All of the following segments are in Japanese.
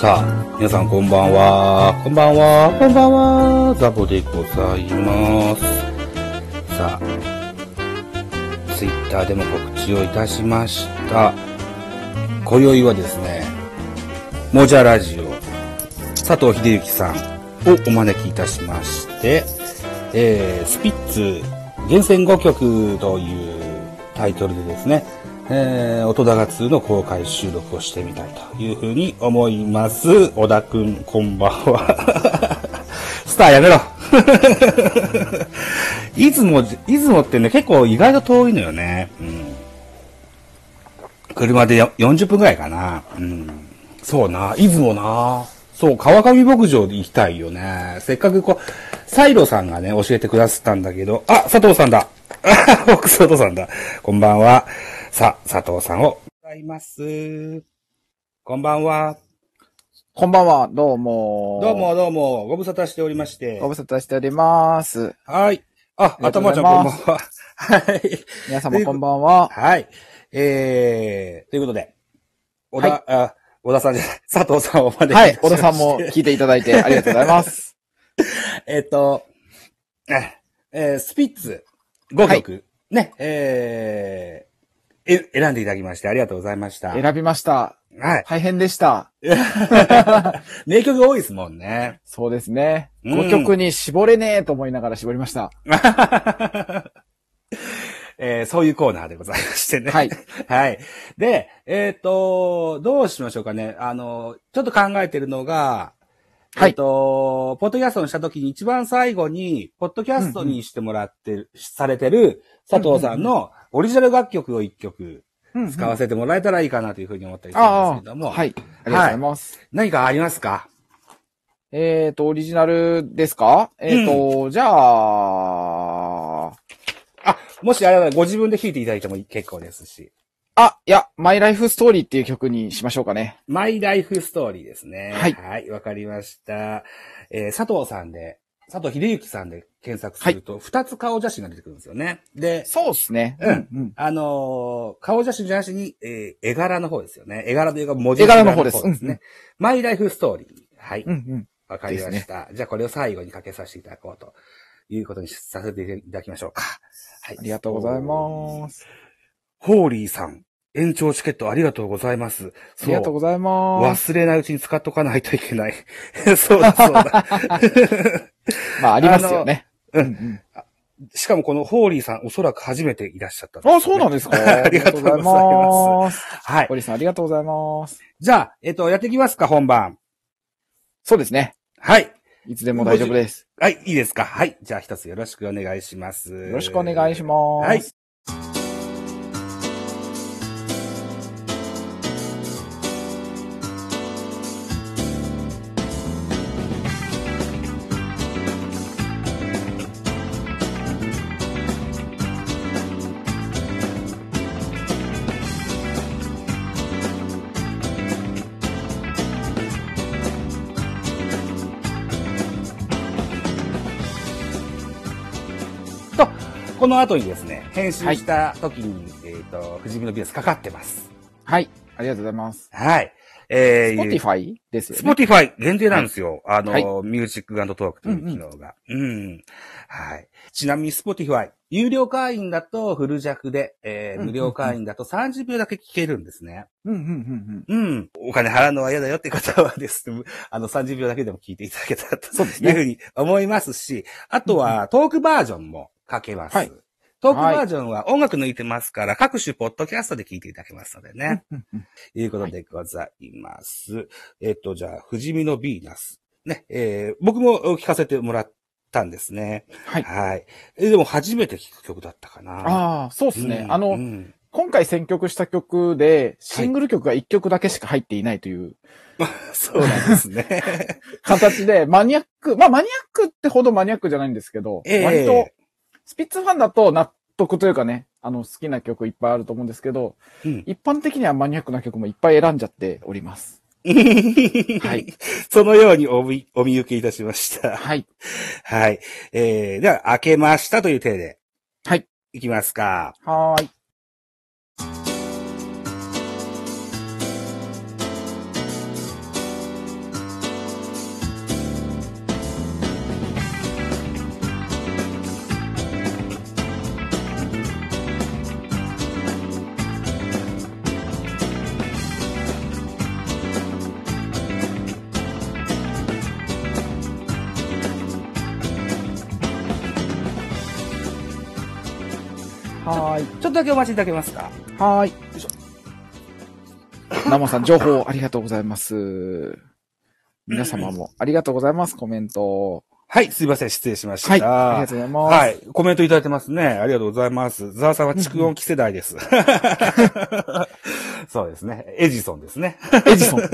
さあ、皆さんこんばんは。こんばんは。こんばんは。ザボでございます。さあ、ツイッターでも告知をいたしました。今宵はですね、モジャラジオ、佐藤秀幸さんをお招きいたしまして、えー、スピッツ厳選5曲というタイトルでですね、えー、音高2の公開収録をしてみたいというふうに思います。小田くん、こんばんは。スターやめろ出雲、出雲ってね、結構意外と遠いのよね。うん。車で40分くらいかな。うん。そうな、出雲な。そう、川上牧場で行きたいよね。せっかくこう、サイロさんがね、教えてくださったんだけど、あ、佐藤さんだ。あ、僕佐藤さんだ。こんばんは。さあ、佐藤さんを、ございます。こんばんは。こんばんは、どうも。どうも。どうも、ご無沙汰しておりましてご。無沙汰しております。はい。あ、あ頭ちゃんこんばんは。はい。皆様こんばんは。はい。えー、ということで、小田、あ、小田さんじゃない、佐藤さんをお招きいはい、小田さんも聞いていただいてありがとうございます。えっと、ええースピッツ5曲、ね、えー、え、選んでいただきましてありがとうございました。選びました。はい。大変でした。名曲が多いですもんね。そうですね。うん5曲に絞れねえと思いながら絞りました。えーそういうコーナーでございましてね。はい。はい。で、えっ、と、どうしましょうかね。あの、ちょっと考えてるのが、はいえっ、と、ポッドキャストにしたときに一番最後に、ポッドキャストにしてもらってる、されてる佐藤さんのオリジナル楽曲を一曲使わせせてもらえたらいいかなというふうに思ったりするんですあけども、あ、はい。ありがとうございます。何かありますか？えっと、オリジナルですか？えっと、じゃあ、あ、もしあればご自分で弾いていただいても結構ですし。あ、いや、マイライフストーリーっていう曲にしましょうかね。マイライフストーリーですね。はいはい、わかりました。えー佐藤さんで、佐藤秀幸さんで検索すると、二つ顔写真が出てくるんですよね。で、そうですね。うんうん。あのー顔写真じゃなしに、えー絵柄の方ですよね。絵柄というか文字絵柄の方ですね。うんうんマイライフストーリー。はい。うんうん。わかりました。じゃあこれを最後にかけさせていただこうということにさせていただきましょうか。はい。ありがとうございます。ホーリーさん、延長チケットありがとうございます。ありがとうございます。忘れないうちに使っとかないといけない。そうだそうだ。まあ、ありますよね。しかもこのホーリーさん、おそらく初めていらっしゃった、あ、そうなんですか ありがとうございます。す。はい。堀さん、ありがとうございます。じゃあ、えっと、やっていきますか、本番。そうですね。はい。いつでも大丈夫です。はい、いいですか。はい。じゃあ、一つよろしくお願いします。よよろしくお願いします。はい。この後にですね、編集した時に、えっ、と、富士見のビースかかってます。はい。ありがとうございます。はい。えー、 Spotify ですよね。 Spotify 限定なんですよ。あの、はい Music Talk という機能が。うん、はい。ちなみに Spotify、有料会員だとフル尺で、えーうん無料会員だと30秒だけ聞けるんですね。うん、うん、うん、うん。お金払うのは嫌だよって方はですね、あの30秒だけでも聞いていただけたらとそうですね。いうふうに思いますし、あとはトークバージョンも書けます。はいトークバージョンは音楽抜いてますから、各種ポッドキャストで聞いていただけますのでね。うんうんいうことでございます。えっと、じゃあ、富士見のヴィーナス。ね、えー、僕も聞かせてもらったんですね。はい。はい。えでも初めて聴く曲だったかな。ああ、そうですね。あの、うん今回選曲した曲で、シングル曲が1曲だけしか入っていないという そうなんですね。形で、マニアック、まあマニアックってほどマニアックじゃないんですけど、ええ割と、スピッツファンだと納得というかね、あの、好きな曲いっぱいあると思うんですけど、うん一般的にはマニアックな曲もいっぱい選んじゃっております。はい。そのようにお見、お見受けいたしました。はい。はい。えー、では、開けましたという体で。はい。いきますか。はーい。はーい。ちょっとだけお待ちいただけますか？はーい。よいしょ。生さん、情報ありがとうございます。皆様もありがとうございます、コメント。はい、すいません、失礼しました。はい。ありがとうございます。はい。コメントいただいてますね。ありがとうございます。ザワさんは蓄音機世代です。そうですね。エジソンですね。エジソン。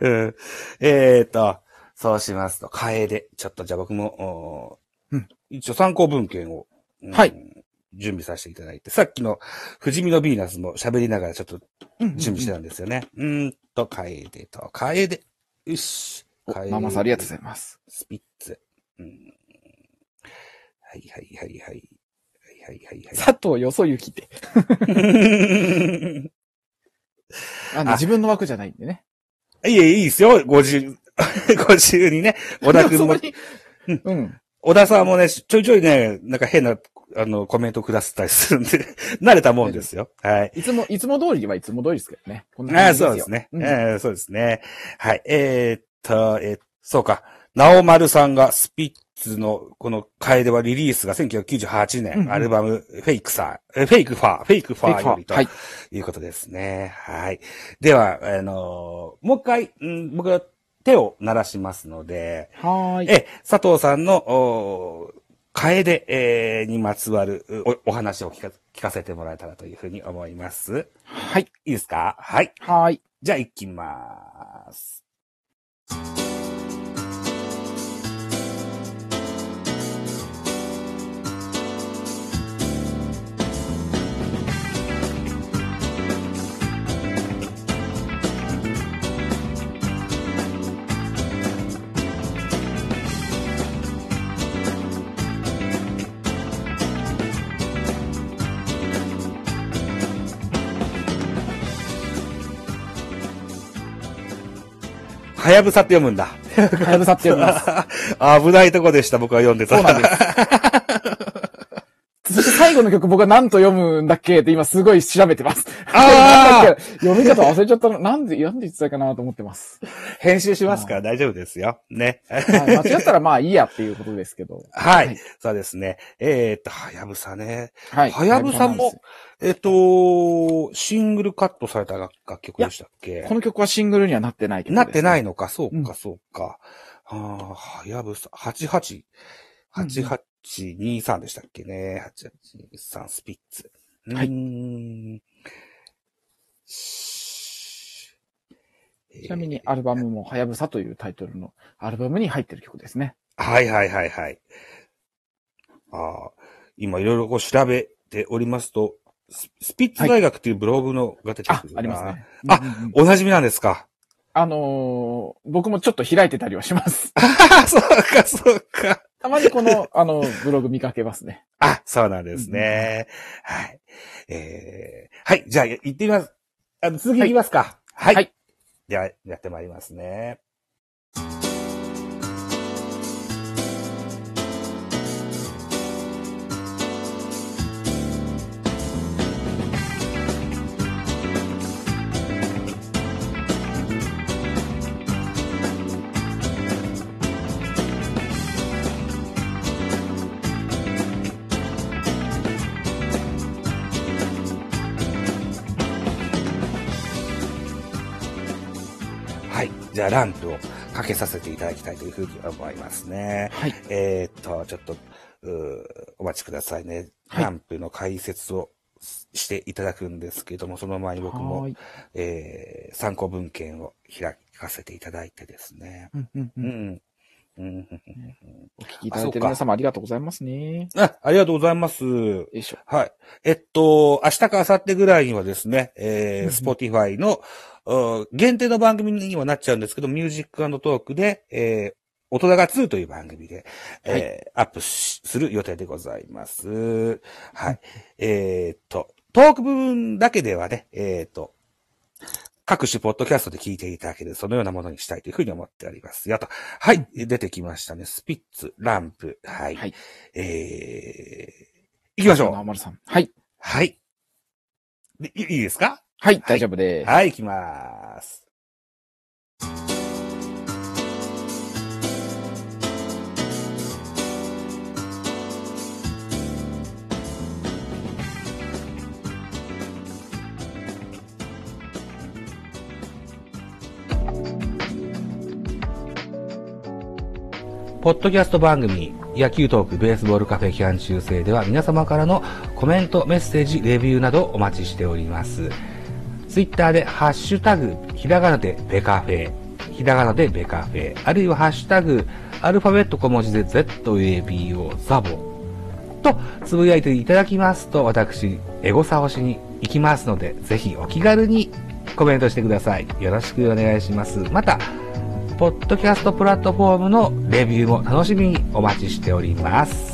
うん、えーと、そうしますと、カエデ。ちょっとじゃあ僕も、うん一応参考文献を、うんはい準備させていただいて、さっきの富士見のヴィーナスも喋りながらちょっと準備してたんですよね。うーんと、カエデと、カエデ。よし。カエデ生さん、ありがとうございます。スピッツ。うん。はいはいはいはい。はいはいはい佐藤よそゆきって。はい。あの、あ自分の枠じゃないんでね。いえ、いいですよ。50、50にね。小田君も そこ、にうん。小田さんもね、ちょいちょいね、なんか変な、あの、コメントくださったりするんで、慣れたもんですよ。はい。いつも、いつも通りはいつも通りですけどね。こんなああ、感じそうですね。うんえーそうですね。はい。えーっと、えーそうか。直丸さんがスピッツのこの楓はリリースが1998年、うんうんアルバムフェイクさ、えフェイクファー、フェイクファーよりとはい。いうことですね。はい。では、あのーもう一回、うん、僕は手を鳴らしますので、はーい。え、佐藤さんの、お楓、えーにまつわるおお話を聞か聞かせてもらえたらというふうに思います。はい。いいですか？はい。はーい。じゃあ行きます。はやぶさって読むんだ。はやぶさって読みます。危ないとこでした、僕は読んでた。そうなんです。後の曲僕は何と読むんだっけって今すごい調べてます。あーなんだっけ読み方忘れちゃったの。なんで、なんで言ってたかなと思ってます。編集しますから大丈夫ですよ。ね。はい間違ったらまあいいやっていうことですけど。はい。はいそうですね。えーっと、はやぶさね。はい。はやぶさもえっと、シングルカットされた楽曲でしたっけ？この曲はシングルにはなってない曲です、。なってないいのか、そうか、うんそうか。ああ、はやぶさ、88、8823でしたっけね。8823スピッツ。はい。ちなみにアルバムもはやぶさというタイトルのアルバムに入ってる曲ですね。はいはいはいはい。ああ、今いろいろこう調べておりますと、ススピッツ大学っていうブログのが出てあくる、なありますね。あうんうんうんおなじみなんですか？あのー僕もちょっと開いてたりはします。ああ、そうか、そうか。たまにこの、あの、ブログ見かけますね。あ、そうなんですね。はい。えー、はい、じゃあ、行ってみます。あの、続き行きますか。はい。はいでは、やってまいりますね。じゃあランプをかけさせていただきたいというふうに思いますね。はい。えーっと、ちょっと、お待ちくださいね。はいランプの解説をしていただくんですけども、その前に僕も。えー参考文献を開かせていただいてですね。うんうんう。うんん。うん、お聞きいただいてる皆様ありがとうございますね。あ、ありがとうございます。よいしょ。はい。えっと、明日か明後日ぐらいにはですね、えー、うんうん Spotify の、うん限定の番組にはなっちゃうんですけど、 Music Talk で、えー、大人が2という番組で、えーアップしする予定でございます。はい。えーっと、トーク部分だけではね、えーっと、各種ポッドキャストで聞いていただける、そのようなものにしたいというふうに思っておりますよと。はい。出てきましたね。スピッツ、ランプ。はい。はいえー、行きましょう。はい。はい。でいいいですか？はい、大丈夫です。はい、行きます。ポッドキャスト番組、野球トークベースボールカフェ期間中制では皆様からのコメント、メッセージ、レビューなどお待ちしております。ツイッターでハッシュタグ、ひらがなでベカフェ、ひらがなでベカフェ、あるいはハッシュタグ、アルファベット小文字で ZABO ザボとつぶやいていただきますと、私、エゴサをしに行きますので、ぜひお気軽にコメントしてください。よろしくお願いします。また、ポッドキャストプラットフォームのレビューも楽しみにお待ちしております。